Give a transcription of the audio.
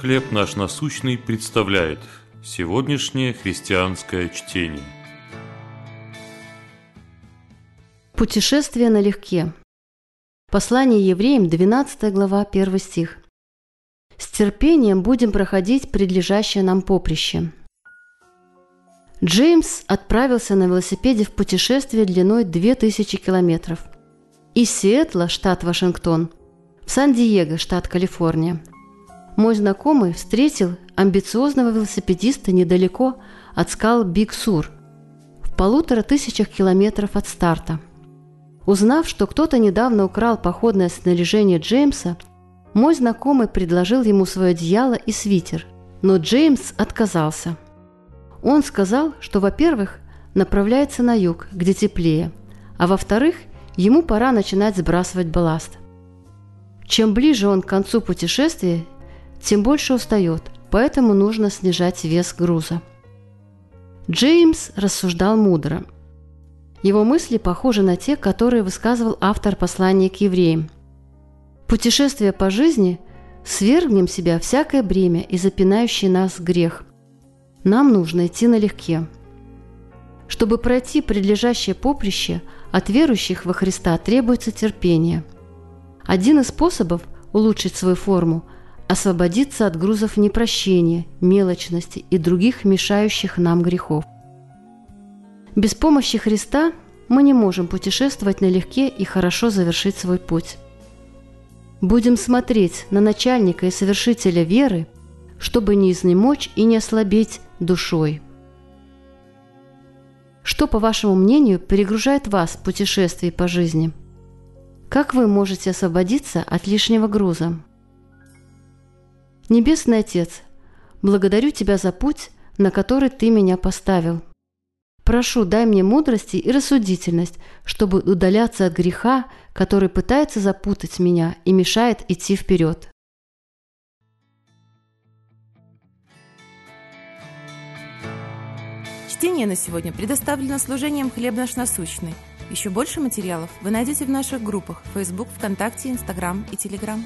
«Хлеб наш насущный» представляет сегодняшнее христианское чтение. Путешествие налегке. Послание евреям, 12 глава, 1 стих. «С терпением будем проходить предлежащее нам поприще». Джеймс отправился на велосипеде в путешествие длиной 2000 километров. Из Сиэтла, штат Вашингтон, в Сан-Диего, штат Калифорния. Мой знакомый встретил амбициозного велосипедиста недалеко от скал Биг-Сур, в полутора тысячах километров от старта. Узнав, что кто-то недавно украл походное снаряжение Джеймса, мой знакомый предложил ему свое одеяло и свитер, но Джеймс отказался – он сказал, что, во-первых, направляется на юг, где теплее, а во-вторых, ему пора начинать сбрасывать балласт. Чем ближе он к концу путешествия, тем больше устает, поэтому нужно снижать вес груза. Джеймс рассуждал мудро. Его мысли похожи на те, которые высказывал автор послания к евреям. Путешествие по жизни – свергнем себя всякое бремя и запинающий нас грех – нам нужно идти налегке. Чтобы пройти предлежащее поприще, от верующих во Христа требуется терпение. Один из способов улучшить свою форму – освободиться от грузов непрощения, мелочности и других мешающих нам грехов. Без помощи Христа мы не можем путешествовать налегке и хорошо завершить свой путь. Будем смотреть на начальника и совершителя веры, чтобы не изнемочь и не ослабеть душой. Что, по вашему мнению, перегружает вас в путешествии по жизни? Как вы можете освободиться от лишнего груза? Небесный Отец, благодарю Тебя за путь, на который Ты меня поставил. Прошу, дай мне мудрости и рассудительность, чтобы удаляться от греха, который пытается запутать меня и мешает идти вперед. Чтение на сегодня предоставлено служением «Хлеб наш насущный». Еще больше материалов вы найдете в наших группах Facebook, ВКонтакте, Инстаграм и Телеграм.